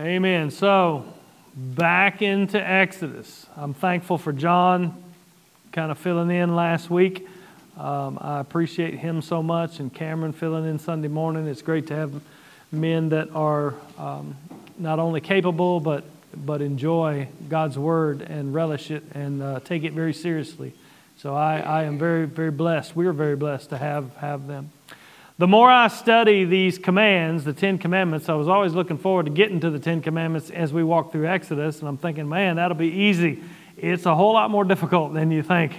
Amen. So, back into Exodus. I'm thankful for John kind of filling in last week. Um, I appreciate him so much, and Cameron filling in Sunday morning. It's great to have men that are um, not only capable, but but enjoy God's word and relish it and uh, take it very seriously. So I, I am very, very blessed. We are very blessed to have, have them. The more I study these commands, the Ten Commandments, I was always looking forward to getting to the Ten Commandments as we walk through Exodus, and I'm thinking, man, that'll be easy. It's a whole lot more difficult than you think.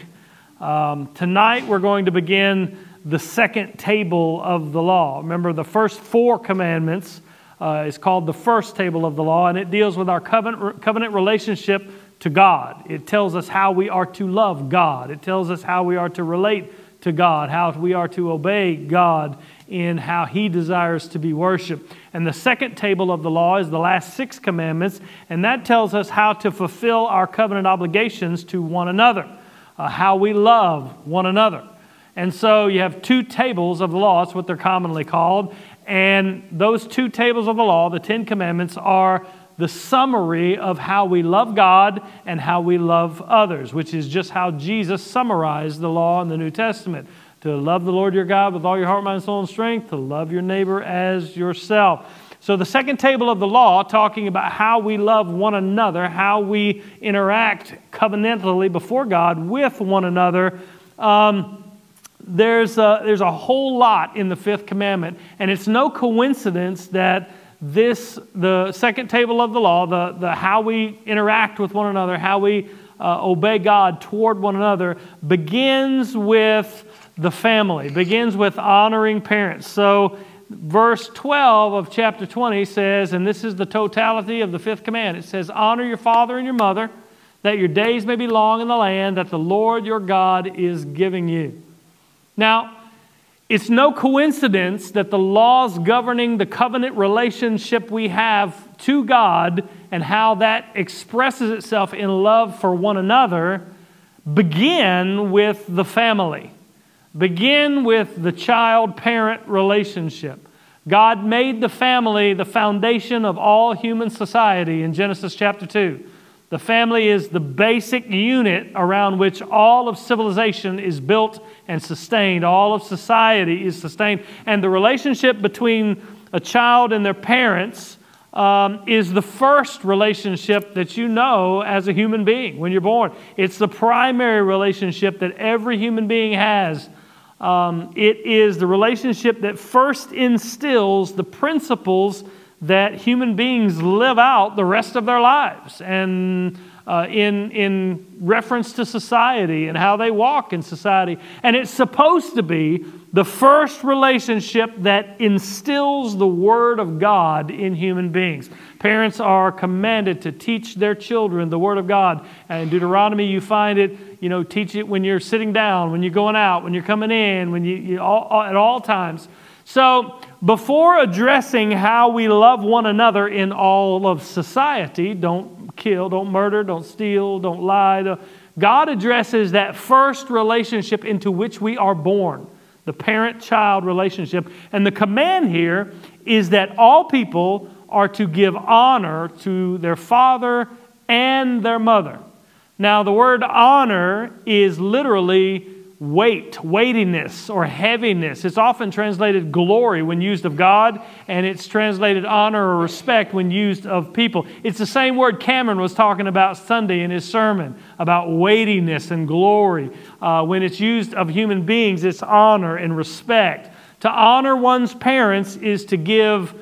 Um, tonight, we're going to begin the second table of the law. Remember, the first four commandments uh, is called the first table of the law, and it deals with our covenant, covenant relationship to God. It tells us how we are to love God, it tells us how we are to relate to God, how we are to obey God in how He desires to be worshiped. And the second table of the law is the last six commandments, and that tells us how to fulfill our covenant obligations to one another, uh, how we love one another. And so you have two tables of the law, that's what they're commonly called. And those two tables of the law, the Ten Commandments, are the summary of how we love God and how we love others, which is just how Jesus summarized the law in the New Testament. To love the Lord your God with all your heart, mind, soul, and strength, to love your neighbor as yourself. So, the second table of the law, talking about how we love one another, how we interact covenantally before God with one another, um, there's a, there's a whole lot in the fifth commandment, and it's no coincidence that this, the second table of the law, the, the how we interact with one another, how we uh, obey God toward one another, begins with the family, begins with honoring parents. So, verse 12 of chapter 20 says, and this is the totality of the fifth command it says, Honor your father and your mother, that your days may be long in the land that the Lord your God is giving you. Now, it's no coincidence that the laws governing the covenant relationship we have to God and how that expresses itself in love for one another begin with the family, begin with the child parent relationship. God made the family the foundation of all human society in Genesis chapter 2. The family is the basic unit around which all of civilization is built and sustained. All of society is sustained. And the relationship between a child and their parents um, is the first relationship that you know as a human being when you're born. It's the primary relationship that every human being has. Um, it is the relationship that first instills the principles that human beings live out the rest of their lives. And uh, in, in reference to society and how they walk in society. And it's supposed to be the first relationship that instills the Word of God in human beings. Parents are commanded to teach their children the Word of God. And in Deuteronomy, you find it, you know, teach it when you're sitting down, when you're going out, when you're coming in, when you, you all, all, at all times. So, before addressing how we love one another in all of society, don't kill, don't murder, don't steal, don't lie, God addresses that first relationship into which we are born, the parent child relationship. And the command here is that all people are to give honor to their father and their mother. Now, the word honor is literally weight, weightiness, or heaviness. It's often translated glory when used of God, and it's translated honor or respect when used of people. It's the same word Cameron was talking about Sunday in his sermon about weightiness and glory. Uh, when it's used of human beings, it's honor and respect. To honor one's parents is to give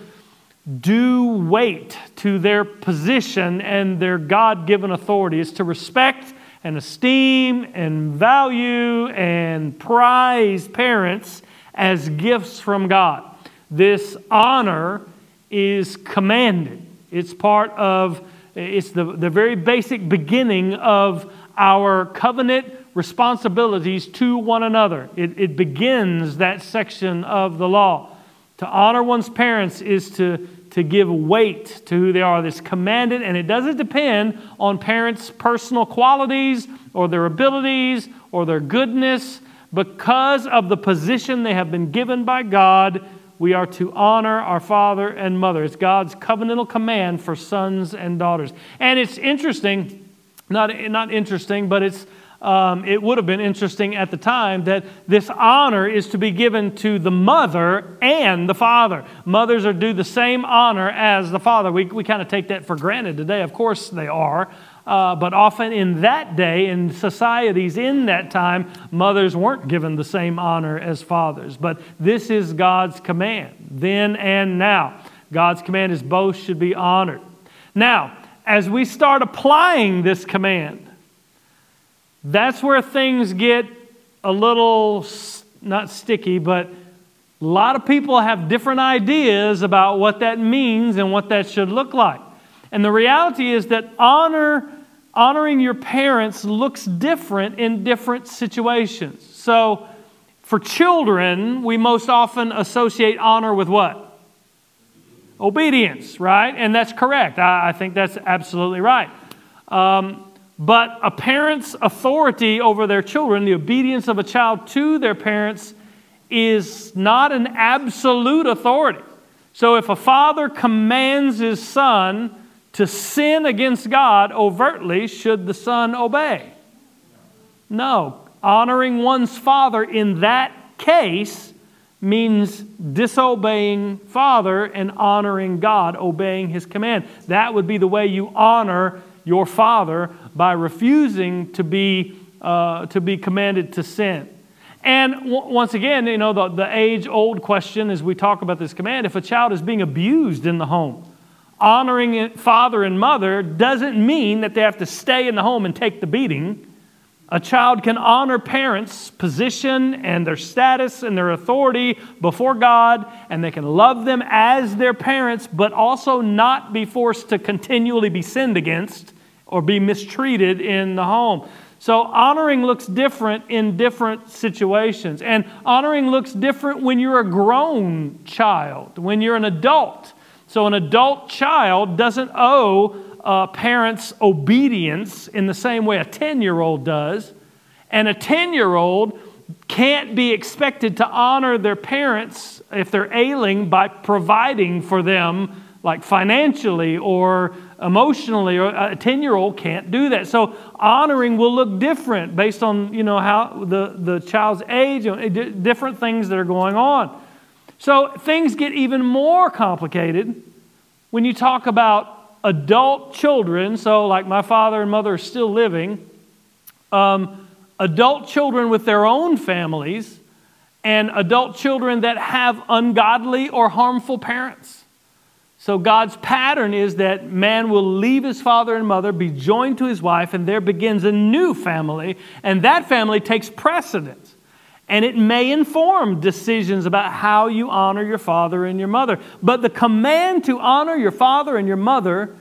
due weight to their position and their God given authority. It's to respect and esteem and value and prize parents as gifts from God. This honor is commanded. It's part of, it's the, the very basic beginning of our covenant responsibilities to one another. It, it begins that section of the law. To honor one's parents is to to give weight to who they are. This commanded, and it doesn't depend on parents' personal qualities or their abilities or their goodness. Because of the position they have been given by God, we are to honor our father and mother. It's God's covenantal command for sons and daughters. And it's interesting, not, not interesting, but it's, um, it would have been interesting at the time that this honor is to be given to the mother and the father. Mothers are due the same honor as the father. We, we kind of take that for granted today. Of course, they are. Uh, but often in that day, in societies in that time, mothers weren't given the same honor as fathers. But this is God's command, then and now. God's command is both should be honored. Now, as we start applying this command, that's where things get a little, not sticky, but a lot of people have different ideas about what that means and what that should look like. And the reality is that honor honoring your parents looks different in different situations. So, for children, we most often associate honor with what? Obedience, right? And that's correct. I, I think that's absolutely right. Um, but a parent's authority over their children, the obedience of a child to their parents, is not an absolute authority. So if a father commands his son to sin against God overtly, should the son obey? No. Honoring one's father in that case means disobeying father and honoring God, obeying his command. That would be the way you honor your father by refusing to be, uh, to be commanded to sin. And w- once again, you know, the, the age old question as we talk about this command if a child is being abused in the home, honoring father and mother doesn't mean that they have to stay in the home and take the beating. A child can honor parents' position and their status and their authority before God, and they can love them as their parents, but also not be forced to continually be sinned against or be mistreated in the home. So, honoring looks different in different situations. And honoring looks different when you're a grown child, when you're an adult. So, an adult child doesn't owe uh, parents obedience in the same way a 10 year old does. And a 10 year old can't be expected to honor their parents if they're ailing by providing for them, like financially or emotionally. Or a 10 year old can't do that. So, honoring will look different based on you know, how the, the child's age, different things that are going on. So things get even more complicated when you talk about adult children. So, like my father and mother are still living, um, adult children with their own families, and adult children that have ungodly or harmful parents. So, God's pattern is that man will leave his father and mother, be joined to his wife, and there begins a new family, and that family takes precedence and it may inform decisions about how you honor your father and your mother. But the command to honor your father and your mother,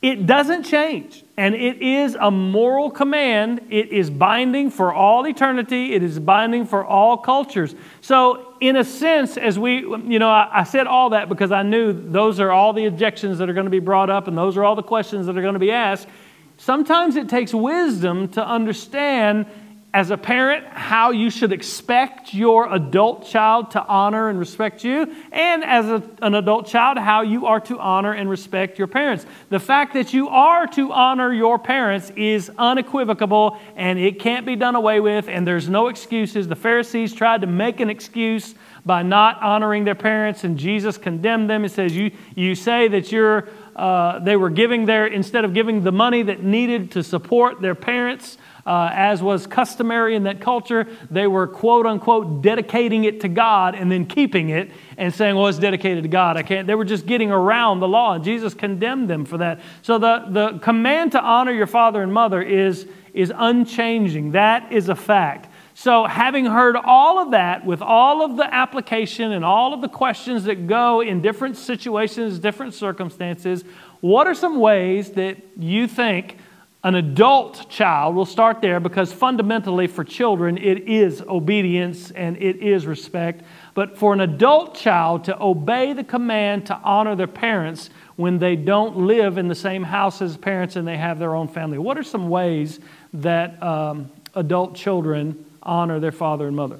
it doesn't change. And it is a moral command. It is binding for all eternity. It is binding for all cultures. So, in a sense, as we, you know, I, I said all that because I knew those are all the objections that are going to be brought up and those are all the questions that are going to be asked. Sometimes it takes wisdom to understand as a parent, how you should expect your adult child to honor and respect you, and as a, an adult child, how you are to honor and respect your parents. The fact that you are to honor your parents is unequivocal and it can't be done away with, and there's no excuses. The Pharisees tried to make an excuse by not honoring their parents, and Jesus condemned them. He says, You, you say that you're. Uh, they were giving their, instead of giving the money that needed to support their parents, uh, as was customary in that culture, they were quote unquote dedicating it to God and then keeping it and saying, well, it's dedicated to God. I can't. They were just getting around the law, and Jesus condemned them for that. So the, the command to honor your father and mother is, is unchanging. That is a fact. So, having heard all of that with all of the application and all of the questions that go in different situations, different circumstances, what are some ways that you think an adult child, we'll start there because fundamentally for children it is obedience and it is respect. But for an adult child to obey the command to honor their parents when they don't live in the same house as parents and they have their own family, what are some ways that um, adult children honor their father and mother?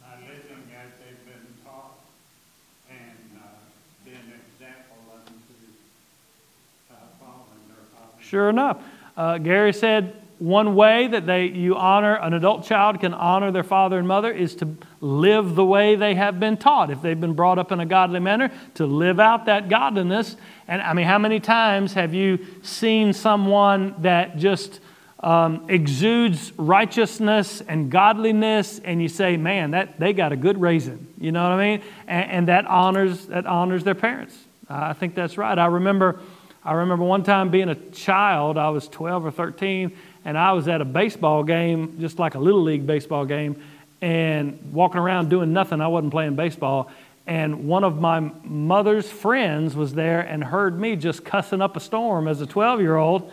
By listening Sure enough. Uh, Gary said one way that they, you honor, an adult child can honor their father and mother is to live the way they have been taught. If they've been brought up in a godly manner, to live out that godliness. And I mean, how many times have you seen someone that just um, exudes righteousness and godliness, and you say, man, that, they got a good raising. You know what I mean? And, and that, honors, that honors their parents. I think that's right. I remember, I remember one time being a child, I was 12 or 13, and I was at a baseball game, just like a little league baseball game, and walking around doing nothing. I wasn't playing baseball. And one of my mother's friends was there and heard me just cussing up a storm as a 12 year old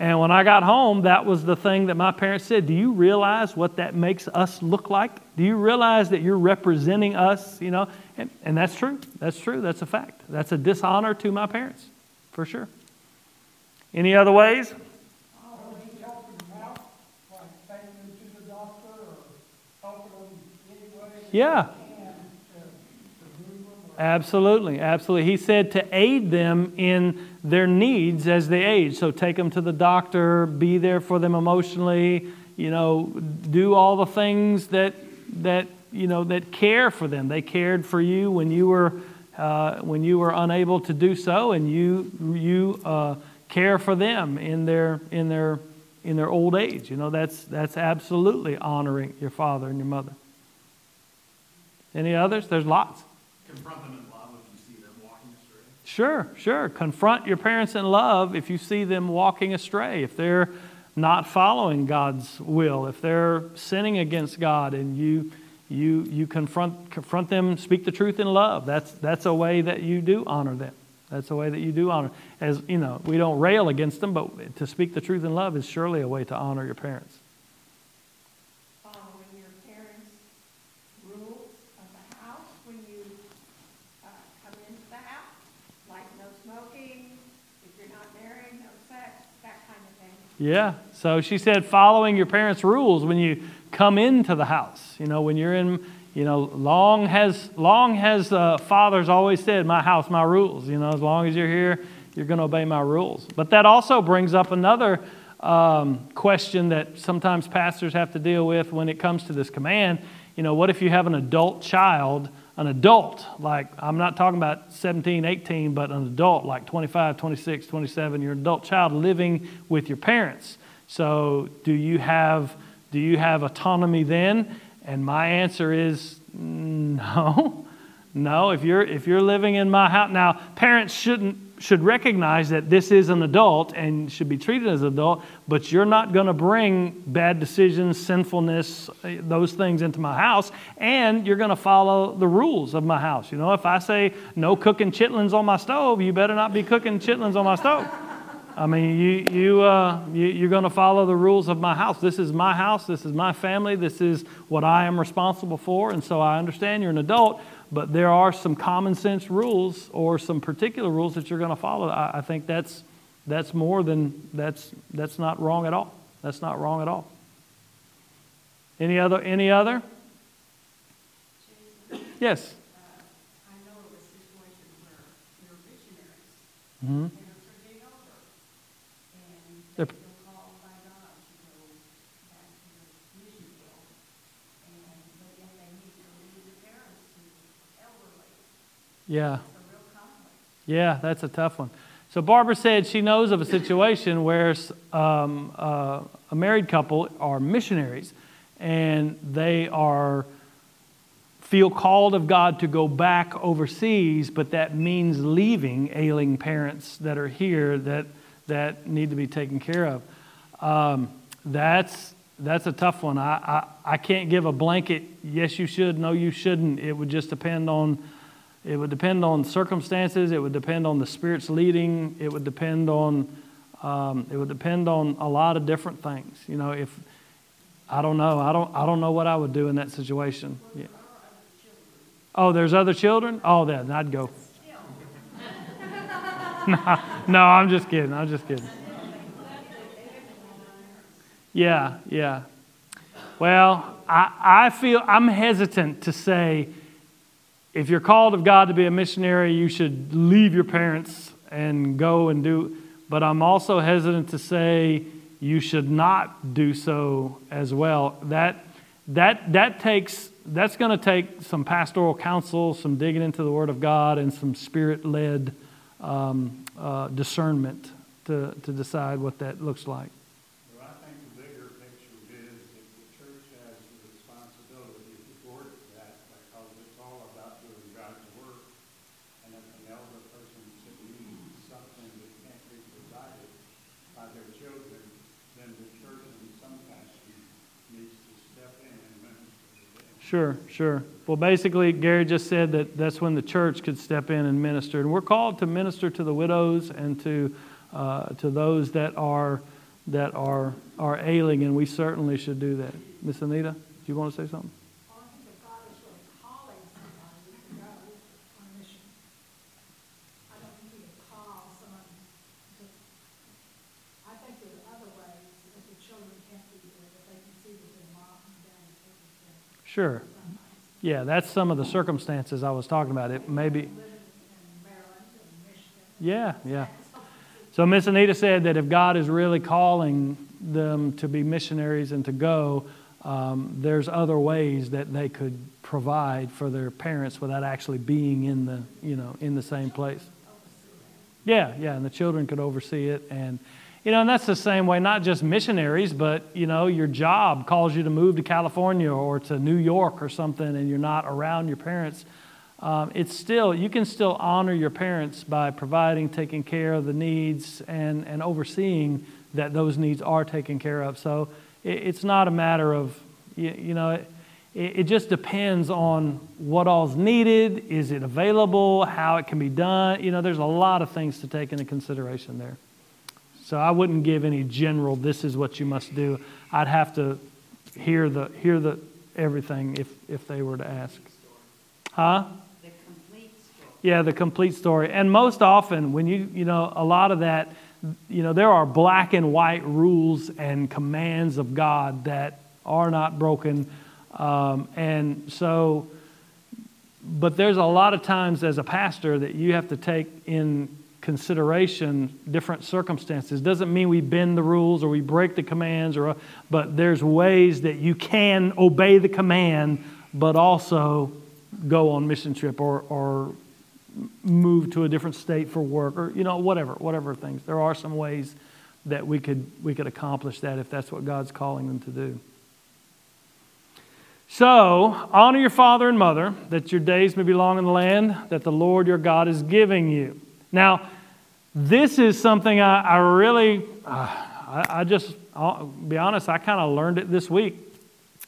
and when I got home, that was the thing that my parents said. Do you realize what that makes us look like? Do you realize that you're representing us? You know, and, and that's true. That's true. That's a fact. That's a dishonor to my parents, for sure. Any other ways? Yeah. Absolutely, absolutely. He said to aid them in their needs as they age. So take them to the doctor, be there for them emotionally, you know, do all the things that that you know that care for them. They cared for you when you were uh, when you were unable to do so, and you you uh, care for them in their in their in their old age. You know, that's that's absolutely honoring your father and your mother. Any others? There's lots. Confront them in love if you see them walking astray. Sure, sure. Confront your parents in love if you see them walking astray, if they're not following God's will, if they're sinning against God and you you you confront confront them, speak the truth in love. That's that's a way that you do honor them. That's a way that you do honor. As you know, we don't rail against them, but to speak the truth in love is surely a way to honor your parents. Following your parents' rules of the house when you uh, come into the house, like no smoking, if you're not married, no sex, that kind of thing. Yeah. So she said, following your parents' rules when you come into the house. You know, when you're in, you know, long has long has uh, fathers always said, "My house, my rules." You know, as long as you're here, you're going to obey my rules. But that also brings up another um, question that sometimes pastors have to deal with when it comes to this command. You know, what if you have an adult child? An adult, like I'm not talking about 17, 18, but an adult like 25, 26, 27, your adult child living with your parents. So, do you have do you have autonomy then? And my answer is no. No, if you're if you're living in my house now, parents shouldn't should recognize that this is an adult and should be treated as an adult, but you're not going to bring bad decisions, sinfulness, eh, those things into my house, and you're going to follow the rules of my house. You know, if I say no cooking chitlins on my stove, you better not be cooking chitlins on my stove. I mean, you, you, uh, you, you're going to follow the rules of my house. This is my house. This is my family. This is what I am responsible for. And so I understand you're an adult, but there are some common sense rules or some particular rules that you're going to follow. I, I think that's, that's more than, that's, that's not wrong at all. That's not wrong at all. Any other? Any other? Yes. Mm-hmm. Yeah. Yeah, that's a tough one. So Barbara said she knows of a situation where um, uh, a married couple are missionaries, and they are feel called of God to go back overseas, but that means leaving ailing parents that are here that that need to be taken care of. Um, that's that's a tough one. I, I I can't give a blanket yes you should, no you shouldn't. It would just depend on it would depend on circumstances. It would depend on the Spirit's leading. It would depend on um, it would depend on a lot of different things. You know, if I don't know, I don't I don't know what I would do in that situation. Yeah. Oh, there's other children. Oh, then I'd go. no, no, I'm just kidding. I'm just kidding. Yeah, yeah. Well, I, I feel I'm hesitant to say if you're called of God to be a missionary, you should leave your parents and go and do. but I'm also hesitant to say you should not do so as well. That, that, that takes, that's going to take some pastoral counsel, some digging into the Word of God, and some spirit led um, uh, discernment to, to decide what that looks like. Well, I think the bigger picture is that the church has the responsibility to support that because it's all about doing God's work. And if an elder person needs something that can't be provided by their children, then the church in some fashion needs to step in and minister to them. Sure, sure. Well, basically, Gary just said that that's when the church could step in and minister. And we're called to minister to the widows and to, uh, to those that are, that are, are ailing, and we certainly should do that. Miss Anita, do you want to say something? Well, I think if God is really calling somebody to go on a mission, I don't think he would call someone to, I think there are other ways that the children can't be there, that they can see that their mom and dad is taking care of Sure. Yeah, that's some of the circumstances I was talking about. It maybe, yeah, yeah. So Miss Anita said that if God is really calling them to be missionaries and to go, um, there's other ways that they could provide for their parents without actually being in the, you know, in the same place. Yeah, yeah, and the children could oversee it, and you know, and that's the same way. Not just missionaries, but you know, your job calls you to move to California or to New York or something, and you're not around your parents. Um, it's still you can still honor your parents by providing, taking care of the needs, and and overseeing that those needs are taken care of. So it, it's not a matter of you, you know. It, it just depends on what all's needed. Is it available? How it can be done? You know, there's a lot of things to take into consideration there. So I wouldn't give any general. This is what you must do. I'd have to hear the hear the everything if if they were to ask. Huh? The complete story. Yeah, the complete story. And most often, when you, you know, a lot of that, you know, there are black and white rules and commands of God that are not broken. Um, and so, but there's a lot of times as a pastor that you have to take in consideration different circumstances. Doesn't mean we bend the rules or we break the commands, or, but there's ways that you can obey the command, but also go on mission trip or, or move to a different state for work or you know whatever whatever things. There are some ways that we could we could accomplish that if that's what god's calling them to do. So honor your father and mother that your days may be long in the land that the lord your god is giving you. Now this is something i, I really uh, I, I just i'll be honest i kind of learned it this week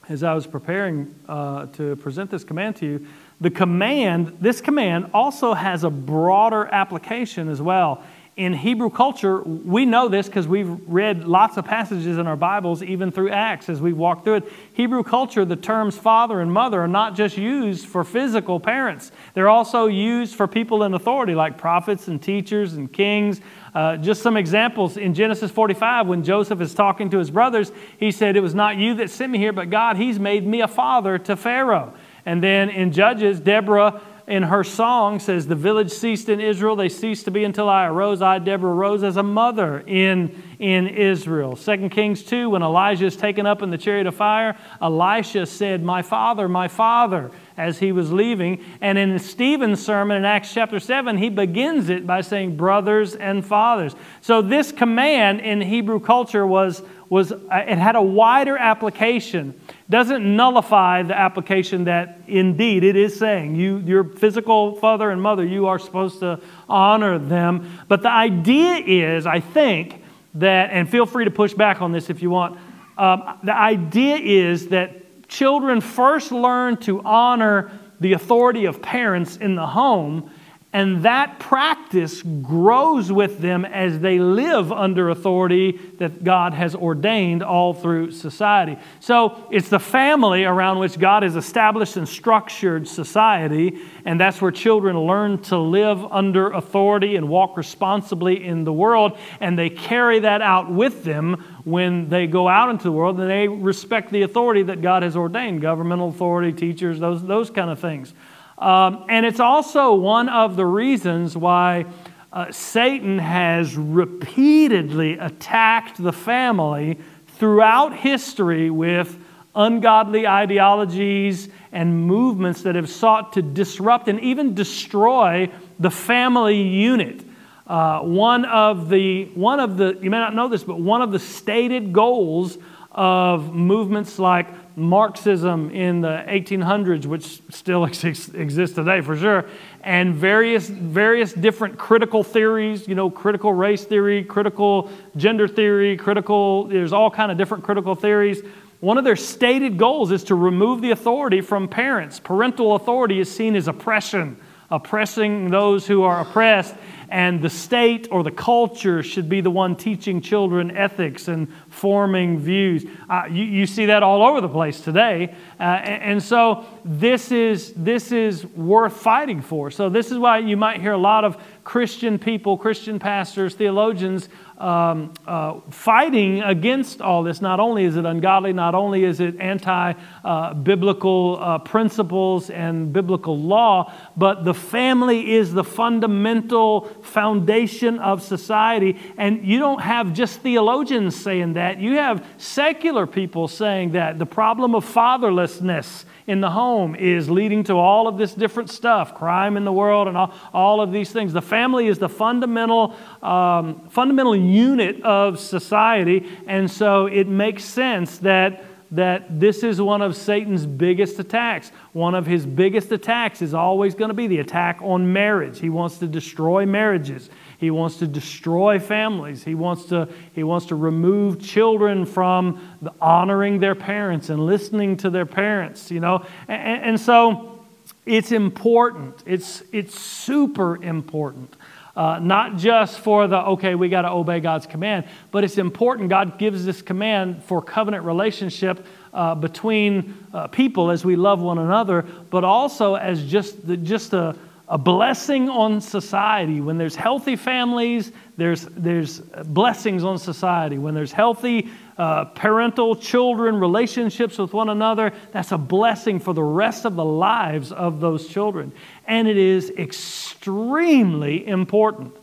as i was preparing uh, to present this command to you the command, this command also has a broader application as well. In Hebrew culture, we know this because we've read lots of passages in our Bibles, even through Acts as we've walked through it. Hebrew culture, the terms father and mother are not just used for physical parents, they're also used for people in authority, like prophets and teachers and kings. Uh, just some examples in Genesis 45, when Joseph is talking to his brothers, he said, It was not you that sent me here, but God, He's made me a father to Pharaoh. And then in Judges, Deborah in her song says, The village ceased in Israel. They ceased to be until I arose. I, Deborah, rose as a mother in, in Israel. 2 Kings 2, when Elijah is taken up in the chariot of fire, Elisha said, My father, my father, as he was leaving. And in Stephen's sermon in Acts chapter 7, he begins it by saying, Brothers and fathers. So this command in Hebrew culture was, was uh, it had a wider application doesn't nullify the application that indeed it is saying. You your physical father and mother you are supposed to honor them. But the idea is i think that and feel free to push back on this if you want um, the idea is that children first learn to honor the authority of parents in the home and that practice grows with them as they live under authority that God has ordained all through society. So it's the family around which God has established and structured society, and that's where children learn to live under authority and walk responsibly in the world, and they carry that out with them when they go out into the world and they respect the authority that God has ordained governmental authority, teachers, those, those kind of things. Um, and it's also one of the reasons why uh, Satan has repeatedly attacked the family throughout history with ungodly ideologies and movements that have sought to disrupt and even destroy the family unit. Uh, one of the one of the you may not know this, but one of the stated goals of movements like Marxism in the 1800s, which still exists today for sure, and various, various different critical theories, you know, critical race theory, critical gender theory, critical, there's all kind of different critical theories. One of their stated goals is to remove the authority from parents. Parental authority is seen as oppression, oppressing those who are oppressed and the state or the culture should be the one teaching children ethics and forming views. Uh, you, you, see that all over the place today. Uh, and, and, so this is, this is worth fighting for. So, this is why you might hear a lot of Christian people, Christian pastors, theologians um, uh, fighting against all this. Not only is it ungodly, not only is it anti uh, biblical uh, principles and biblical law, but the family is the fundamental foundation of society. And you don't have just theologians saying that, you have secular people saying that. The problem of fatherlessness in the home is leading to all of this different stuff crime in the world and all, all of these things. The family is the fundamental, um, fundamental unit of society, and so it makes sense that that this is one of Satan's biggest attacks. One of his biggest attacks is always going to be the attack on marriage. He wants to destroy marriages. He wants to destroy families. He wants to, he wants to remove children from the honoring their parents and listening to their parents, you know. And, and so it's important. It's, it's super important. Uh, not just for the, okay, we got to obey God's command, but it's important. God gives this command for covenant relationship uh, between uh, people as we love one another, but also as just, the, just a, a blessing on society. When there's healthy families, there's, there's blessings on society. When there's healthy uh, parental, children, relationships with one another, that's a blessing for the rest of the lives of those children. And it is extremely important.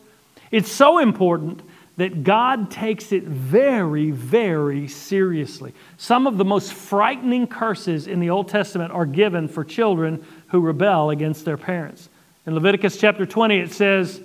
It's so important that God takes it very, very seriously. Some of the most frightening curses in the Old Testament are given for children who rebel against their parents. In Leviticus chapter 20, it says,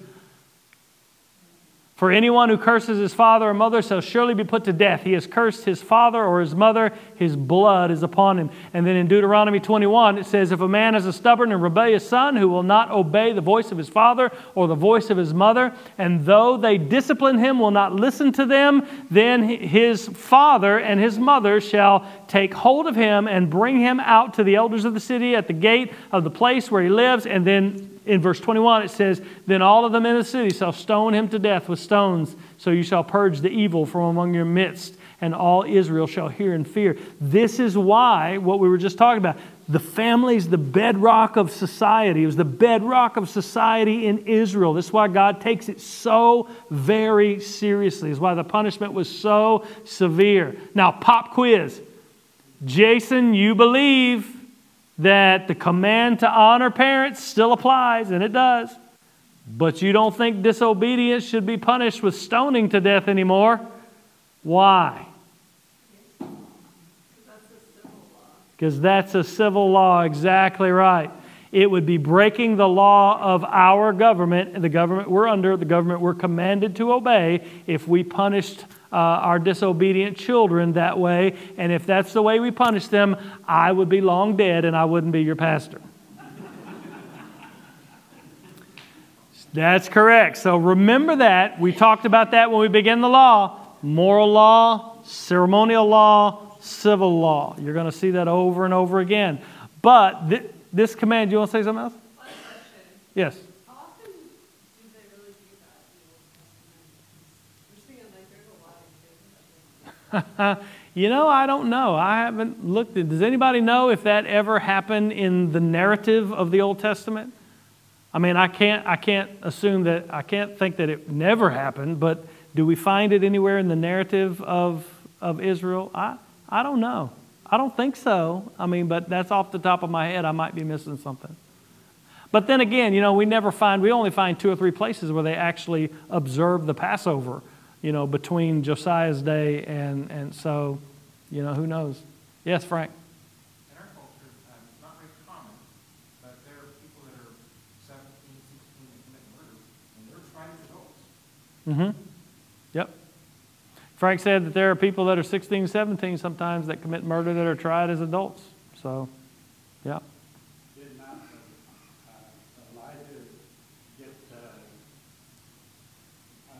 for anyone who curses his father or mother shall surely be put to death. He has cursed his father or his mother, his blood is upon him. And then in Deuteronomy 21, it says, If a man has a stubborn and rebellious son who will not obey the voice of his father or the voice of his mother, and though they discipline him, will not listen to them, then his father and his mother shall take hold of him and bring him out to the elders of the city at the gate of the place where he lives, and then in verse 21, it says, Then all of them in the city shall stone him to death with stones, so you shall purge the evil from among your midst, and all Israel shall hear and fear. This is why, what we were just talking about, the family is the bedrock of society. It was the bedrock of society in Israel. This is why God takes it so very seriously. This is why the punishment was so severe. Now, pop quiz. Jason, you believe that the command to honor parents still applies, and it does. But you don't think disobedience should be punished with stoning to death anymore. Why? Because that's a civil law, exactly right. It would be breaking the law of our government, the government we're under, the government we're commanded to obey, if we punished uh, our disobedient children that way. And if that's the way we punish them, I would be long dead and I wouldn't be your pastor. That's correct. So remember that. We talked about that when we began the law moral law, ceremonial law, civil law. You're going to see that over and over again. But th- this command, you want to say something else? Yes. you know, I don't know. I haven't looked at Does anybody know if that ever happened in the narrative of the Old Testament? I mean, I can't, I can't assume that, I can't think that it never happened, but do we find it anywhere in the narrative of, of Israel? I, I don't know. I don't think so. I mean, but that's off the top of my head. I might be missing something. But then again, you know, we never find, we only find two or three places where they actually observe the Passover, you know, between Josiah's day and, and so, you know, who knows? Yes, Frank? In our culture, um, it's not very common, but there are people that are 17, 16 that commit murder, and they're tried as adults. Mm-hmm. Yep. Frank said that there are people that are 16, 17 sometimes that commit murder that are tried as adults. So, yeah. Did not uh, Elijah get uh, uh,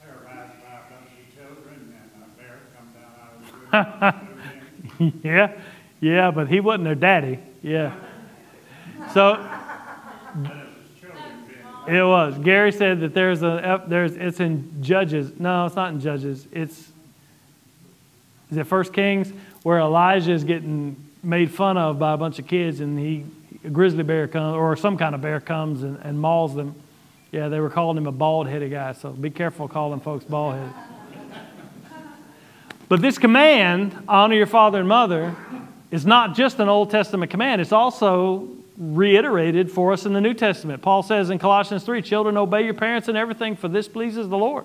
terrorized by a bunch of children and a bear come down out of the woods? yeah, yeah, but he wasn't their daddy. Yeah. So it was. Gary said that there's a there's it's in Judges. No, it's not in Judges. It's is it First Kings where Elijah is getting made fun of by a bunch of kids, and he a grizzly bear comes or some kind of bear comes and, and mauls them. Yeah, they were calling him a bald headed guy. So be careful calling folks bald headed. But this command, honor your father and mother, is not just an Old Testament command, it's also reiterated for us in the New Testament. Paul says in Colossians 3 Children, obey your parents in everything, for this pleases the Lord.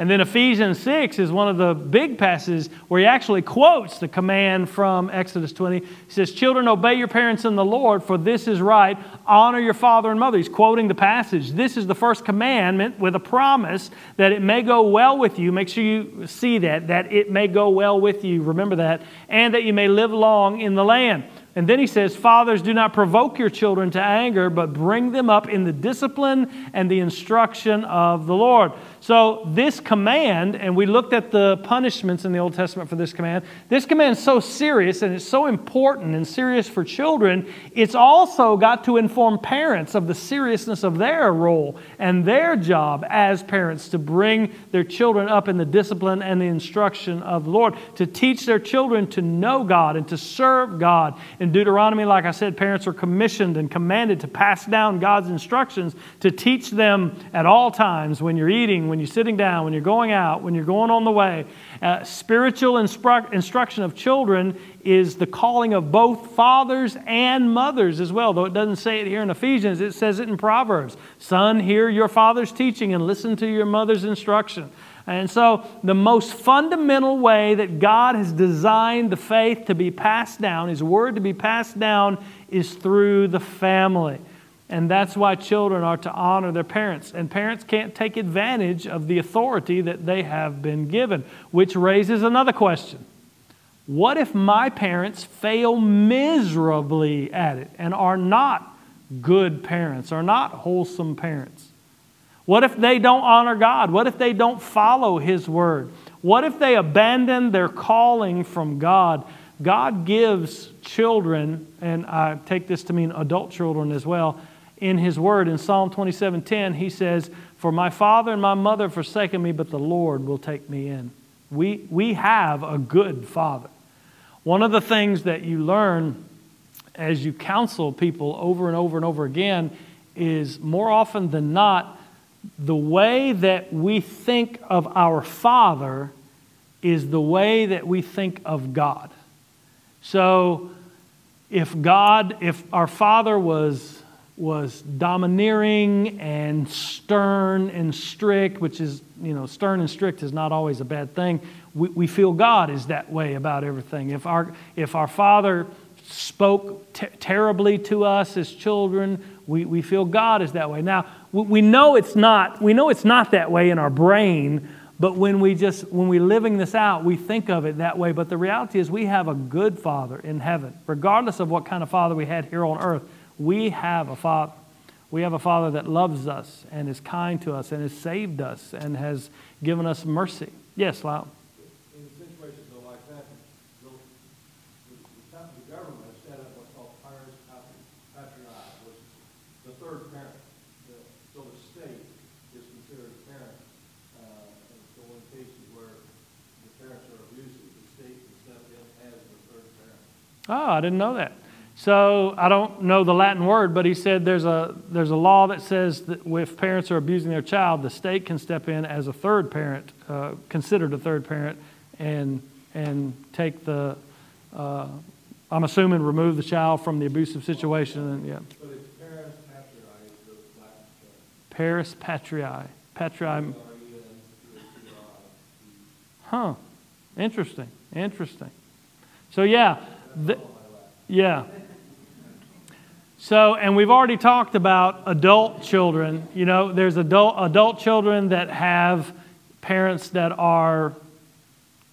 And then Ephesians 6 is one of the big passages where he actually quotes the command from Exodus 20. He says, Children, obey your parents in the Lord, for this is right. Honor your father and mother. He's quoting the passage. This is the first commandment with a promise that it may go well with you. Make sure you see that, that it may go well with you. Remember that. And that you may live long in the land. And then he says, Fathers, do not provoke your children to anger, but bring them up in the discipline and the instruction of the Lord. So, this command, and we looked at the punishments in the Old Testament for this command, this command is so serious and it's so important and serious for children, it's also got to inform parents of the seriousness of their role and their job as parents to bring their children up in the discipline and the instruction of the Lord, to teach their children to know God and to serve God. In Deuteronomy, like I said, parents are commissioned and commanded to pass down God's instructions to teach them at all times when you're eating, when you're sitting down, when you're going out, when you're going on the way. Uh, spiritual instru- instruction of children is the calling of both fathers and mothers as well. Though it doesn't say it here in Ephesians, it says it in Proverbs. Son, hear your father's teaching and listen to your mother's instruction. And so, the most fundamental way that God has designed the faith to be passed down, His word to be passed down, is through the family. And that's why children are to honor their parents. And parents can't take advantage of the authority that they have been given, which raises another question. What if my parents fail miserably at it and are not good parents, are not wholesome parents? What if they don't honor God? What if they don't follow His word? What if they abandon their calling from God? God gives children, and I take this to mean adult children as well, in His word. In Psalm 27:10, He says, For my father and my mother forsaken me, but the Lord will take me in. We, we have a good father. One of the things that you learn as you counsel people over and over and over again is more often than not, the way that we think of our Father is the way that we think of God. So, if God, if our Father was, was domineering and stern and strict, which is, you know, stern and strict is not always a bad thing, we, we feel God is that way about everything. If our, if our Father spoke terribly to us as children, we, we feel God is that way. Now, we, we know it's not, we know it's not that way in our brain, but when we just, when we're living this out, we think of it that way. But the reality is we have a good Father in heaven. Regardless of what kind of Father we had here on earth, we have a Father. We have a Father that loves us and is kind to us and has saved us and has given us mercy. Yes, Lyle. in situations though like that, the, the, the top- the government has set up what's called parens patriae, which is the third parent. The- So the state is considered a parent, uh, and so in cases where the parents are abusive, the state can step in as the third parent. Oh, I didn't know that. So I don't know the Latin word, but he said there's a, there's a law that says that if parents are abusing their child, the state can step in as a third parent, uh, considered a third parent, and, and take the, uh, I'm assuming, remove the child from the abusive situation. And, yeah. But it's parents parens patriae. Patriae. Huh. Interesting. Interesting. So, yeah. The, yeah. So, and we've already talked about adult children. You know, there's adult, adult children that have parents that are,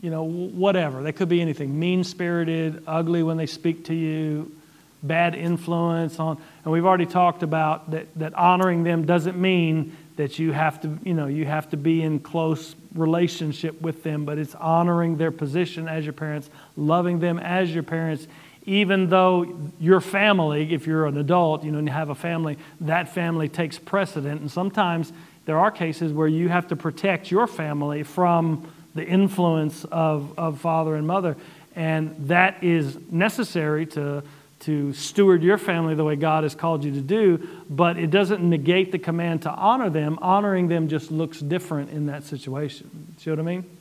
you know, whatever. They could be anything mean spirited, ugly when they speak to you, bad influence on. And we've already talked about that, that honoring them doesn't mean that you have to, you know, you have to be in close relationship with them, but it's honoring their position as your parents, loving them as your parents, even though your family, if you're an adult, you know, and you have a family, that family takes precedent. And sometimes there are cases where you have to protect your family from the influence of, of father and mother. And that is necessary to, to steward your family the way God has called you to do, but it doesn't negate the command to honor them. Honoring them just looks different in that situation. See what I mean?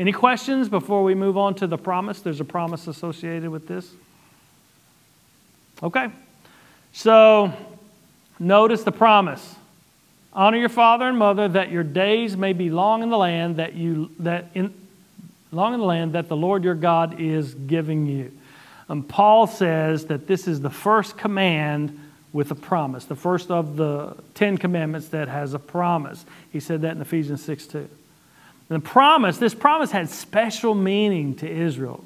Any questions before we move on to the promise? There's a promise associated with this. Okay. So notice the promise. Honor your father and mother that your days may be long in the land that you that in long in the land that the Lord your God is giving you. And Paul says that this is the first command with a promise, the first of the Ten Commandments that has a promise. He said that in Ephesians 6 2. And the promise, this promise had special meaning to Israel.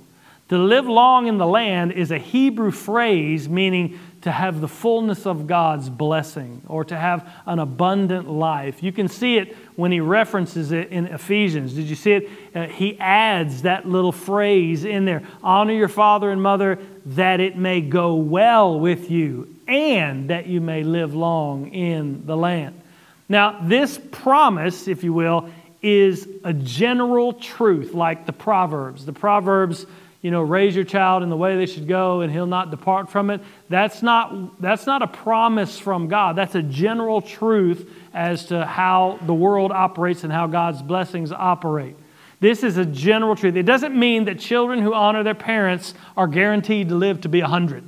To live long in the land is a Hebrew phrase meaning to have the fullness of God's blessing or to have an abundant life. You can see it when he references it in Ephesians. Did you see it? Uh, he adds that little phrase in there honor your father and mother that it may go well with you and that you may live long in the land. Now, this promise, if you will, is a general truth like the Proverbs. The Proverbs you know, raise your child in the way they should go and he'll not depart from it. That's not, that's not a promise from God. That's a general truth as to how the world operates and how God's blessings operate. This is a general truth. It doesn't mean that children who honor their parents are guaranteed to live to be 100.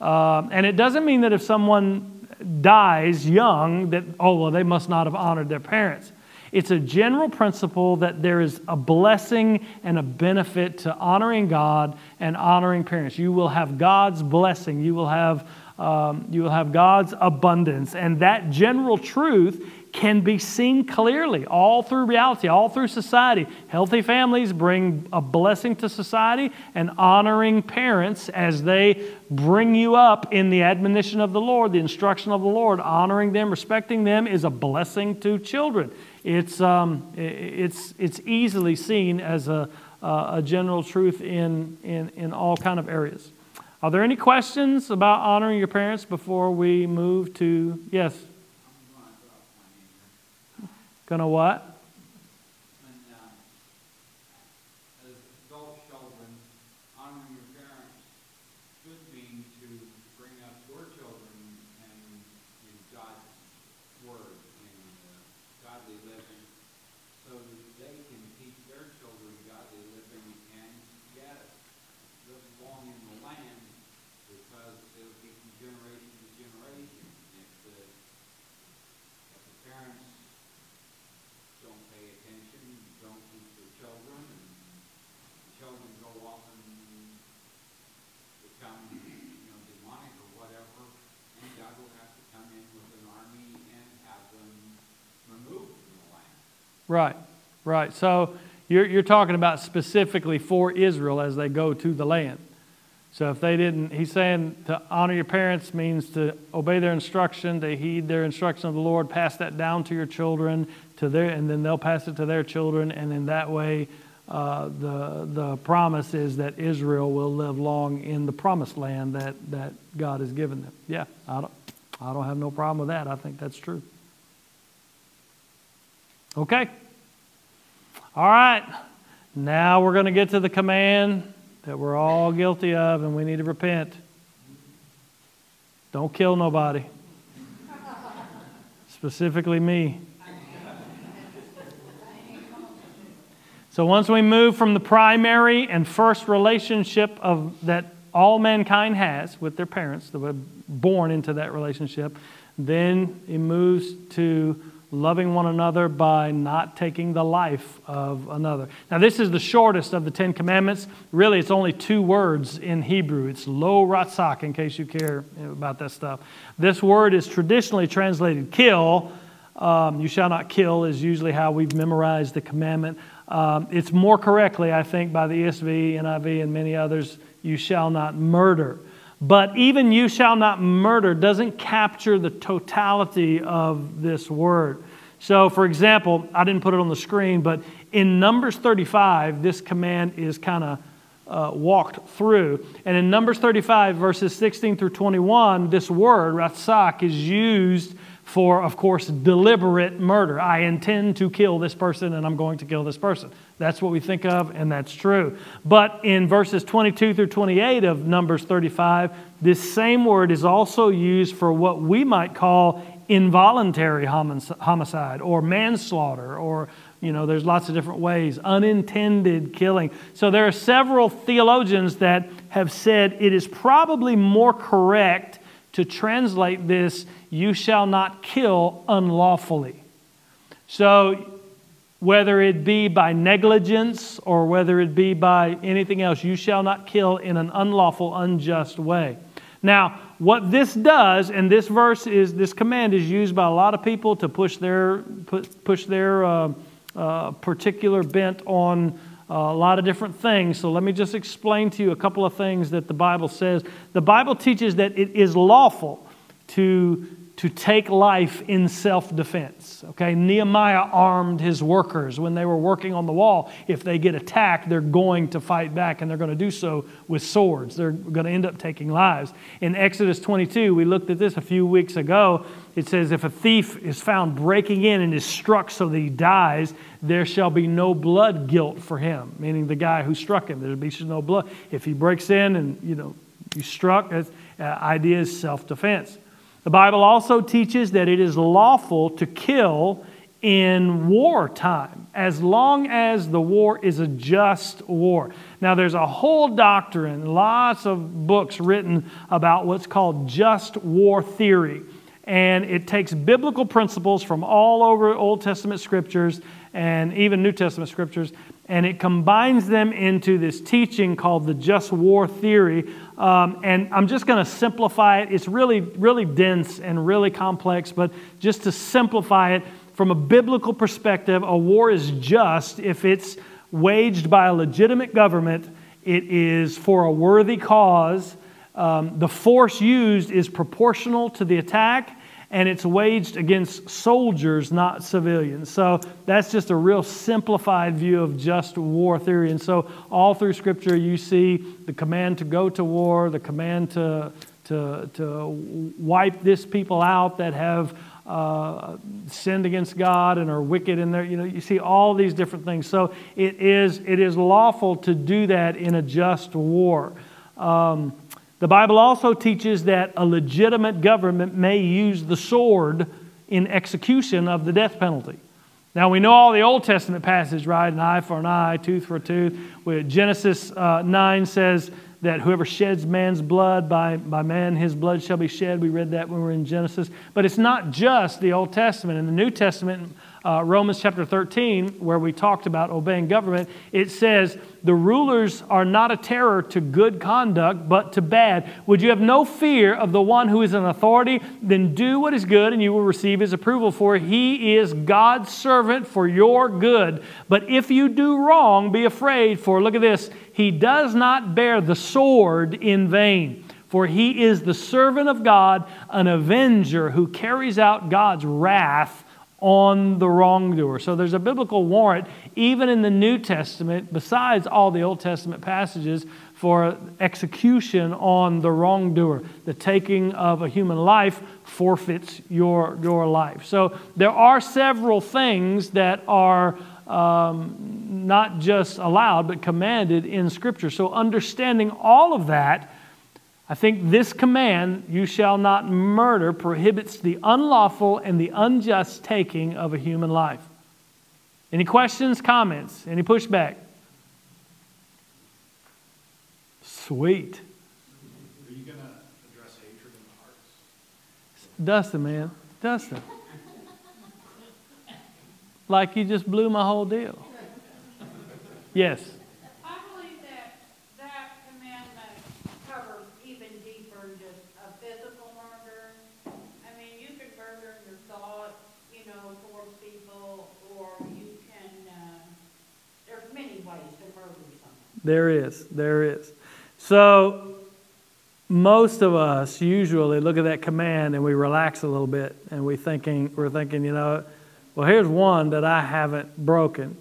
Uh, and it doesn't mean that if someone dies young, that, oh, well, they must not have honored their parents. It's a general principle that there is a blessing and a benefit to honoring God and honoring parents. You will have God's blessing. You will have, um, you will have God's abundance. And that general truth can be seen clearly all through reality, all through society. Healthy families bring a blessing to society, and honoring parents as they bring you up in the admonition of the Lord, the instruction of the Lord, honoring them, respecting them is a blessing to children it's, um, it's, it's easily seen as a, a general truth in, in, in all kind of areas. Are there any questions about honoring your parents before we move to, yes? Gonna what? Right, right. So you're, you're talking about specifically for Israel as they go to the land. So if they didn't, he's saying to honor your parents means to obey their instruction, to heed their instruction of the Lord, pass that down to your children, to their, and then they'll pass it to their children, and in that way, uh, the the promise is that Israel will live long in the promised land that that God has given them. Yeah, I don't I don't have no problem with that. I think that's true. Okay. All right, now we're going to get to the command that we're all guilty of and we need to repent. Don't kill nobody, specifically me. So once we move from the primary and first relationship of that all mankind has with their parents, that were born into that relationship, Then it moves to loving one another by not taking the life of another. Now, this is the shortest of the Ten Commandments. Really, it's only two words in Hebrew. It's lo ratzak, in case you care about that stuff. This word is traditionally translated kill. Um, you shall not kill is usually how we've memorized the commandment. Um, it's more correctly, I think, by the ESV, NIV, and many others, you shall not murder. But even you shall not murder doesn't capture the totality of this word. So, for example, I didn't put it on the screen, but in Numbers 35, this command is kind of uh, walked through. And in Numbers 35, verses 16 through 21, this word, ratzak, is used for, of course, deliberate murder. I intend to kill this person and I'm going to kill this person. That's what we think of, and that's true. But in verses 22 through 28 of Numbers 35, this same word is also used for what we might call involuntary homicide or manslaughter or you know there's lots of different ways unintended killing so there are several theologians that have said it is probably more correct to translate this you shall not kill unlawfully. So, whether it be by negligence or whether it be by anything else, you shall not kill in an unlawful, unjust way. Now, what this does, and this verse is, this command is used by a lot of people to push their, push their uh, uh, particular bent on uh, a lot of different things. So let me just explain to you a couple of things that the Bible says. The Bible teaches that it is lawful to to take life in self defense. Okay, Nehemiah armed his workers when they were working on the wall. If they get attacked, they're going to fight back and they're going to do so with swords. They're going to end up taking lives. In Exodus 22, we looked at this a few weeks ago. It says, If a thief is found breaking in and is struck so that he dies, there shall be no blood guilt for him, meaning the guy who struck him. There'll be no blood. If he breaks in and, you know, you struck, the uh, idea is self defense. The Bible also teaches that it is lawful to kill in wartime as long as the war is a just war. Now, there's a whole doctrine, lots of books written about what's called just war theory. And it takes biblical principles from all over Old Testament scriptures and even New Testament scriptures, and it combines them into this teaching called the just war theory um, and I'm just going to simplify it. It's really, really dense and really complex, but just to simplify it, from a biblical perspective, a war is just if it's waged by a legitimate government, it is for a worthy cause. Um, the force used is proportional to the attack, and it's waged against soldiers, not civilians. So that's just a real simplified view of just war theory. And so all through Scripture, you see the command to go to war, the command to, to, to wipe this people out that have uh, sinned against God and are wicked in there. You know, you see all these different things. So it is, it is lawful to do that in a just war. Um, the Bible also teaches that a legitimate government may use the sword in execution of the death penalty. Now, we know all the Old Testament passage, right? An eye for an eye, tooth for a tooth. Genesis uh, 9 says that whoever sheds man's blood, by, by man his blood shall be shed. We read that when we were in Genesis. But it's not just the Old Testament. In the New Testament, uh, Romans chapter 13, where we talked about obeying government, it says, The rulers are not a terror to good conduct, but to bad. Would you have no fear of the one who is an authority? Then do what is good, and you will receive his approval, for he is God's servant for your good. But if you do wrong, be afraid, for look at this, he does not bear the sword in vain. For he is the servant of God, an avenger who carries out God's wrath on the wrongdoer. So there's a biblical warrant, even in the New Testament, besides all the Old Testament passages, for execution on the wrongdoer. The taking of a human life forfeits your, your life. So there are several things that are um, not just allowed, but commanded in Scripture. So understanding all of that I think this command, you shall not murder, prohibits the unlawful and the unjust taking of a human life. Any questions, comments, any pushback? Sweet. Are you going to address hatred in the hearts? Dustin, man. Dustin. Like you just blew my whole deal. Yes. I believe that that commandment covers even deeper than just a physical murder. I mean, you can murder in your thought, you know, towards people, or you can, uh, there's many ways to murder someone. There is. There is. So, most of us usually look at that command and we relax a little bit and we thinking we're thinking, you know, well, here's one that I haven't broken.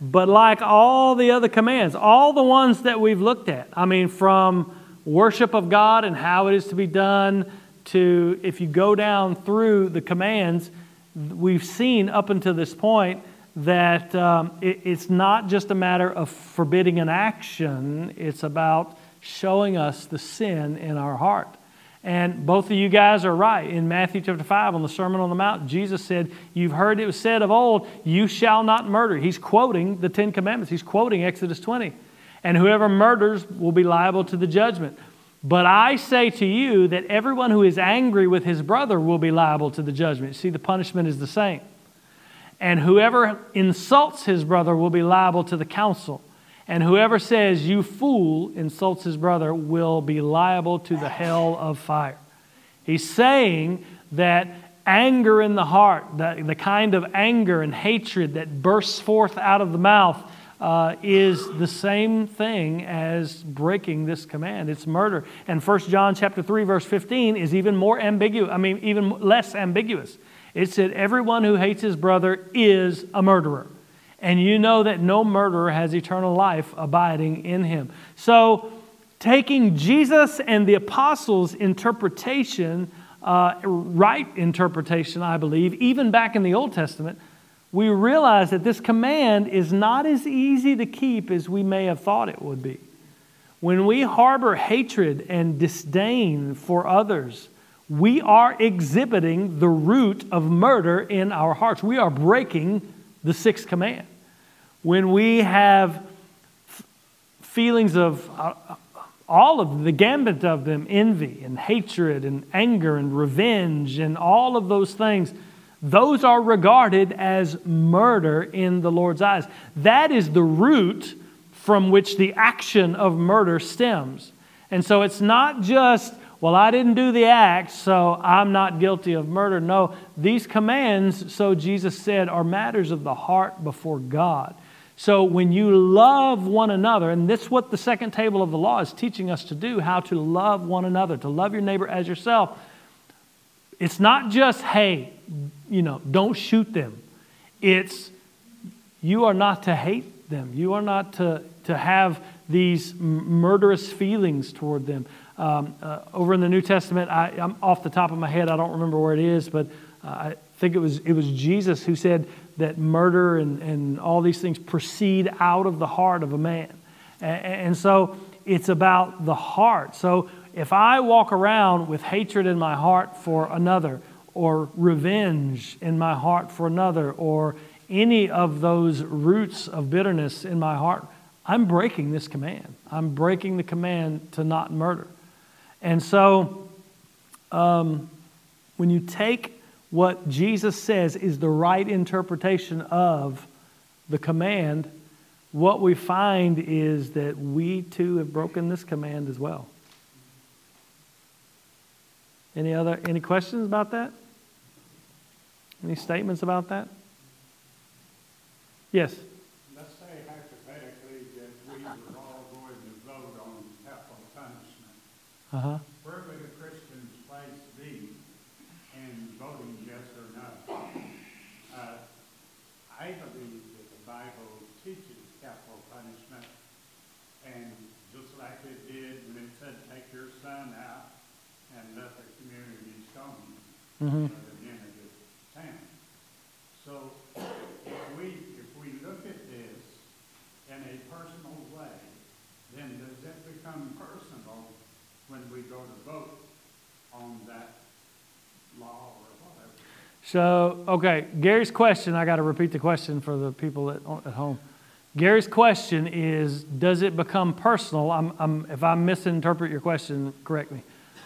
But like all the other commands, all the ones that we've looked at, I mean, from worship of God and how it is to be done to if you go down through the commands, we've seen up until this point that um, it, it's not just a matter of forbidding an action, it's about showing us the sin in our heart. And both of you guys are right. In Matthew chapter 5, on the Sermon on the Mount, Jesus said, You've heard it was said of old, you shall not murder. He's quoting the Ten Commandments, he's quoting Exodus 20. And whoever murders will be liable to the judgment. But I say to you that everyone who is angry with his brother will be liable to the judgment. See, the punishment is the same. And whoever insults his brother will be liable to the council. And whoever says, You fool, insults his brother, will be liable to the hell of fire. He's saying that anger in the heart, the, the kind of anger and hatred that bursts forth out of the mouth, uh, is the same thing as breaking this command. It's murder. And 1 John chapter 3, verse 15 is even more ambiguous, I mean, even less ambiguous. It said, Everyone who hates his brother is a murderer and you know that no murderer has eternal life abiding in him. So, taking Jesus and the apostles' interpretation, uh, right interpretation, I believe, even back in the Old Testament, we realize that this command is not as easy to keep as we may have thought it would be. When we harbor hatred and disdain for others, we are exhibiting the root of murder in our hearts. We are breaking the sixth command when we have feelings of uh, all of the gambit of them envy and hatred and anger and revenge and all of those things those are regarded as murder in the Lord's eyes. That is the root from which the action of murder stems. And so it's not just, well, I didn't do the act, so I'm not guilty of murder. No, these commands, so Jesus said, are matters of the heart before God. So when you love one another, and that's what the second table of the law is teaching us to do how to love one another, to love your neighbor as yourself. It's not just, hey, you know, don't shoot them. It's you are not to hate them. You are not to, to have these murderous feelings toward them. Um, uh, over in the New Testament, I, am off the top of my head, I don't remember where it is, but uh, I think it was, it was Jesus who said, that murder and, and all these things proceed out of the heart of a man. And, and so it's about the heart. So if I walk around with hatred in my heart for another, or revenge in my heart for another, or any of those roots of bitterness in my heart, I'm breaking this command. I'm breaking the command to not murder. And so, um, when you take what Jesus says is the right interpretation of the command, what we find is that we too have broken this command as well. Any other any questions about that? Any statements about that? Yes. Let's say hypothetically that we were all going to vote on capital punishment. Uh-huh. Where would a Christian's place be in voting yes or no? Uh, I believe that the Bible teaches capital punishment, and just like it did when it said, take your son out and let the community stone him Mm-hmm. by the end of the town. So if we, if we look at this in a personal way, then does it become personal when we go to vote on that law or whatever? So, okay, Gary's question, I got to repeat the question for the people at, at home. Gary's question is Does it become personal? I'm, I'm, if I misinterpret your question, correct me.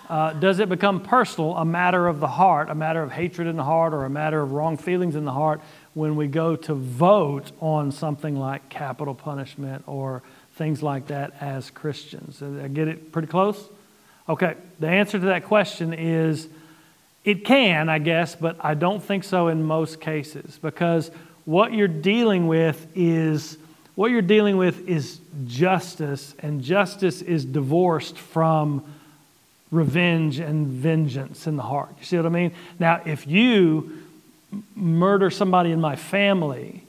Uh, does it become personal, a matter of the heart, a matter of hatred in the heart, or a matter of wrong feelings in the heart when we go to vote on something like capital punishment or things like that as Christians? I get it pretty close? Okay, the answer to that question is it can, I guess, but I don't think so in most cases because what you're dealing with is what you're dealing with is justice, and justice is divorced from revenge and vengeance in the heart. You see what I mean? Now, if you murder somebody in my family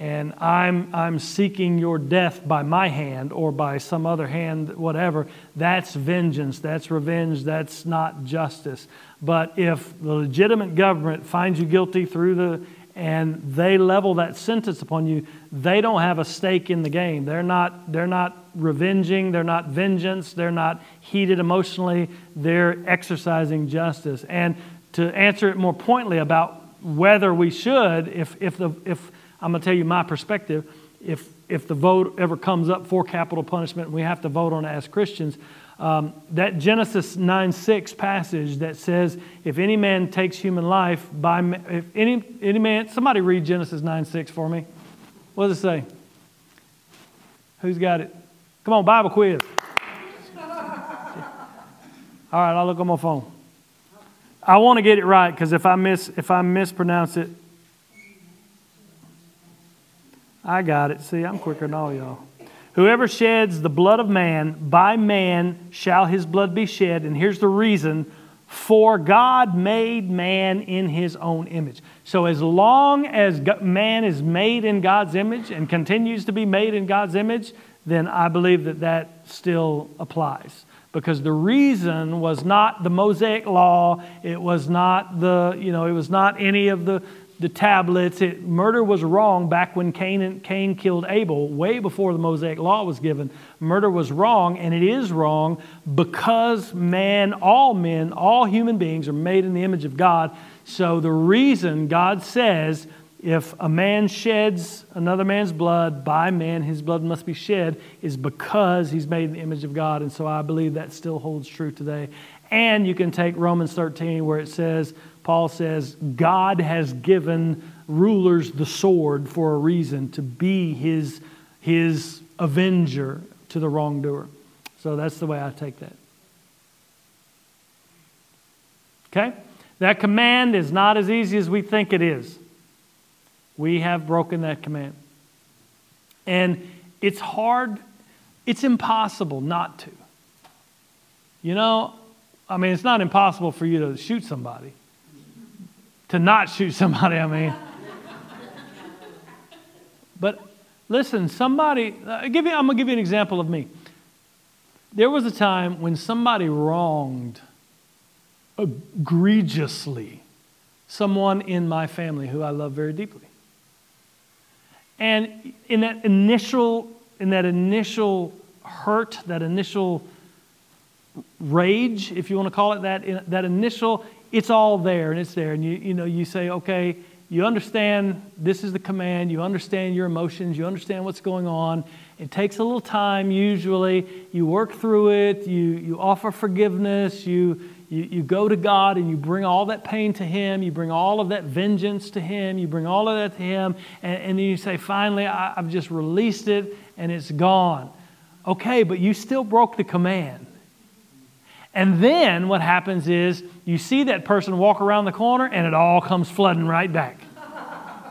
and I'm, I'm seeking your death by my hand or by some other hand, whatever, that's vengeance, that's revenge, that's not justice. But if the legitimate government finds you guilty through the and they level that sentence upon you, they don't have a stake in the game. They're not, they're not revenging, they're not vengeance, they're not heated emotionally, they're exercising justice. And to answer it more pointedly about whether we should, if, if, the, if I'm going to tell you my perspective, if, if the vote ever comes up for capital punishment and we have to vote on it as Christians, um, that Genesis 9 6 passage that says, If any man takes human life by, if any, any man, somebody read Genesis 9 6 for me. What does it say? Who's got it? Come on, Bible quiz. All right, I'll look on my phone. I want to get it right because if I miss if I mispronounce it, I got it. See, I'm quicker than all y'all. Whoever sheds the blood of man, by man shall his blood be shed. And here's the reason for God made man in his own image. So, as long as man is made in God's image and continues to be made in God's image, then I believe that that still applies. Because the reason was not the Mosaic law, it was not the, you know, it was not any of the the tablets. It, murder was wrong back when Cain, and, Cain killed Abel, way before the Mosaic Law was given. Murder was wrong, and it is wrong because man, all men, all human beings are made in the image of God. So the reason God says, if a man sheds another man's blood, by man his blood must be shed, is because he's made in the image of God. And so I believe that still holds true today. And you can take Romans 13, where it says, Paul says, God has given rulers the sword for a reason to be his, his avenger to the wrongdoer. So that's the way I take that. Okay? That command is not as easy as we think it is. We have broken that command. And it's hard, it's impossible not to. You know, I mean, it's not impossible for you to shoot somebody to not shoot somebody, I mean. But listen, somebody, uh, give you, I'm going to give you an example of me. There was a time when somebody wronged egregiously someone in my family who I love very deeply. And in that initial, in that initial hurt, that initial rage, if you want to call it that, that initial it's all there and it's there. And you, you know, you say, okay, you understand this is the command, you understand your emotions, you understand what's going on. It takes a little time usually. You work through it, you, you offer forgiveness, you, you, you go to God and you bring all that pain to Him, you bring all of that vengeance to Him, you bring all of that to Him, and, and then you say, finally, I, I've just released it and it's gone. Okay, but you still broke the command. And then what happens is you see that person walk around the corner and it all comes flooding right back.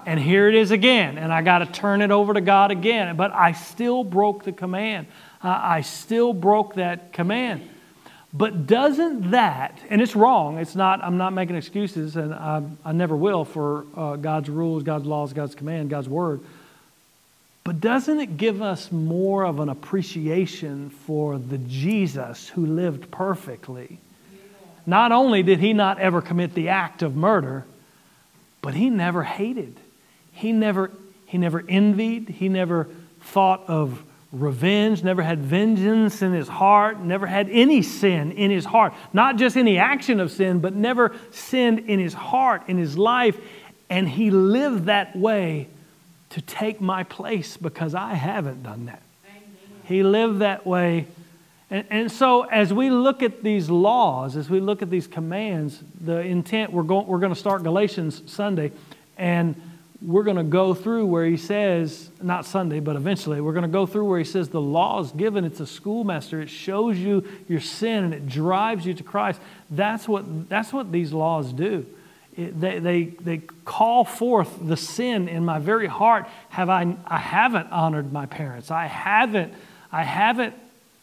And here it is again. And I got to turn it over to God again. But I still broke the command. I still broke that command. But doesn't that, and it's wrong, it's not, I'm not making excuses, and I, I never will for uh, God's rules, God's laws, God's command, God's word. But doesn't it give us more of an appreciation for the Jesus who lived perfectly? Not only did he not ever commit the act of murder, but he never hated. He never, he never envied. He never thought of revenge, never had vengeance in his heart, never had any sin in his heart. Not just any action of sin, but never sinned in his heart, in his life. And he lived that way to take my place because I haven't done that. He lived that way, And, and so, as we look at these laws, as we look at these commands, the intent, we're going, we're going to start Galatians Sunday, and we're going to go through where he says, not Sunday, but eventually, we're going to go through where he says the law is given. It's a schoolmaster. It shows you your sin and it drives you to Christ. That's what, that's what these laws do. They, they, they call forth the sin in my very heart. Have I, I haven't honored my parents. I haven't, I haven't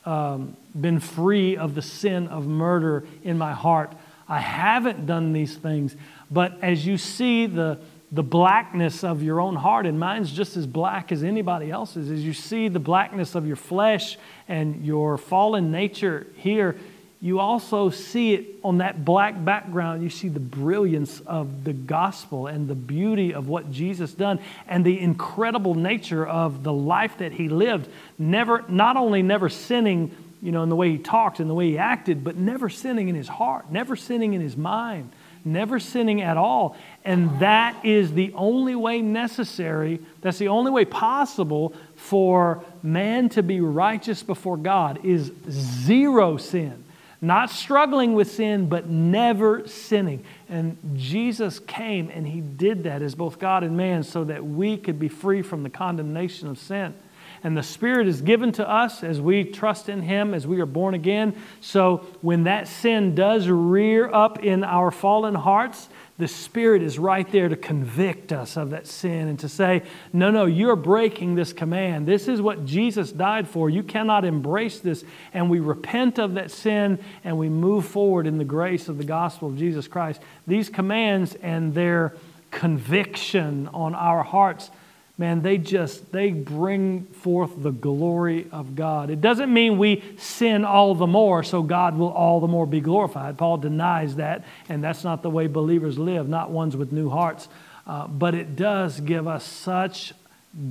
um, been free of the sin of murder in my heart. I haven't done these things. But as you see the, the blackness of your own heart, and mine's just as black as anybody else's, as you see the blackness of your flesh and your fallen nature here, you also see it on that black background. You see the brilliance of the gospel and the beauty of what Jesus done and the incredible nature of the life that he lived. Never, not only never sinning, you know, in the way he talked and the way he acted, but never sinning in his heart, never sinning in his mind, never sinning at all. And that is the only way necessary, that's the only way possible for man to be righteous before God is zero sin not struggling with sin, but never sinning. And Jesus came and he did that as both God and man so that we could be free from the condemnation of sin. And the Spirit is given to us as we trust in Him, as we are born again. So when that sin does rear up in our fallen hearts, the Spirit is right there to convict us of that sin and to say, no, no, you're breaking this command. This is what Jesus died for. You cannot embrace this. And we repent of that sin and we move forward in the grace of the gospel of Jesus Christ. These commands and their conviction on our hearts man, they just they bring forth the glory of God. It doesn't mean we sin all the more so God will all the more be glorified. Paul denies that, and that's not the way believers live, not ones with new hearts. Uh, but it does give us such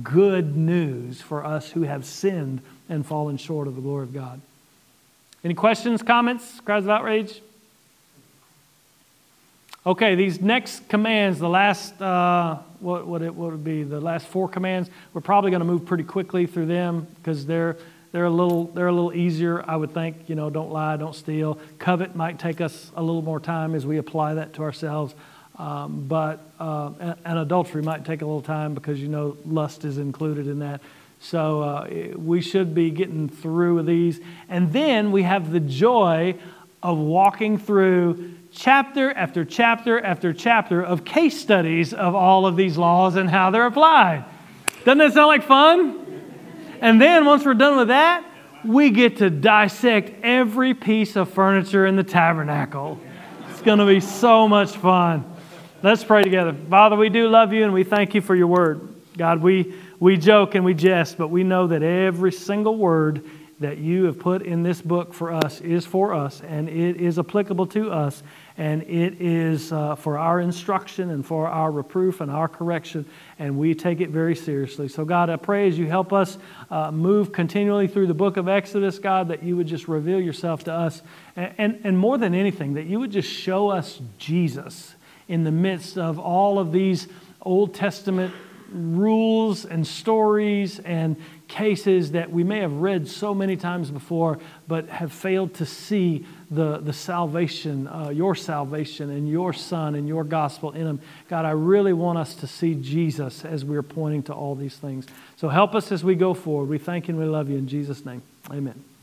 good news for us who have sinned and fallen short of the glory of God. Any questions, comments, cries of outrage? Okay, these next commands, the last, uh, what, what, it, would be, the last four commands, we're probably going to move pretty quickly through them because they're, they're, a little, they're a little easier, I would think. You know, don't lie, don't steal. Covet might take us a little more time as we apply that to ourselves. Um, but uh, an adultery might take a little time because you know lust is included in that. So uh, we should be getting through these. And then we have the joy of walking through chapter after chapter after chapter of case studies of all of these laws and how they're applied. Doesn't that sound like fun? And then once we're done with that, we get to dissect every piece of furniture in the tabernacle. It's going to be so much fun. Let's pray together. Father, we do love you and we thank you for your word. God, we, we joke and we jest, but we know that every single word that you have put in this book for us is for us and it is applicable to us and it is uh, for our instruction and for our reproof and our correction, and we take it very seriously. So, God, I pray as you help us uh, move continually through the book of Exodus, God, that you would just reveal yourself to us, and, and, and more than anything, that you would just show us Jesus in the midst of all of these Old Testament rules and stories and cases that we may have read so many times before, but have failed to see the, the salvation, uh, your salvation and your Son and your gospel in them. God, I really want us to see Jesus as we're pointing to all these things. So help us as we go forward. We thank you and we love you in Jesus' name. Amen.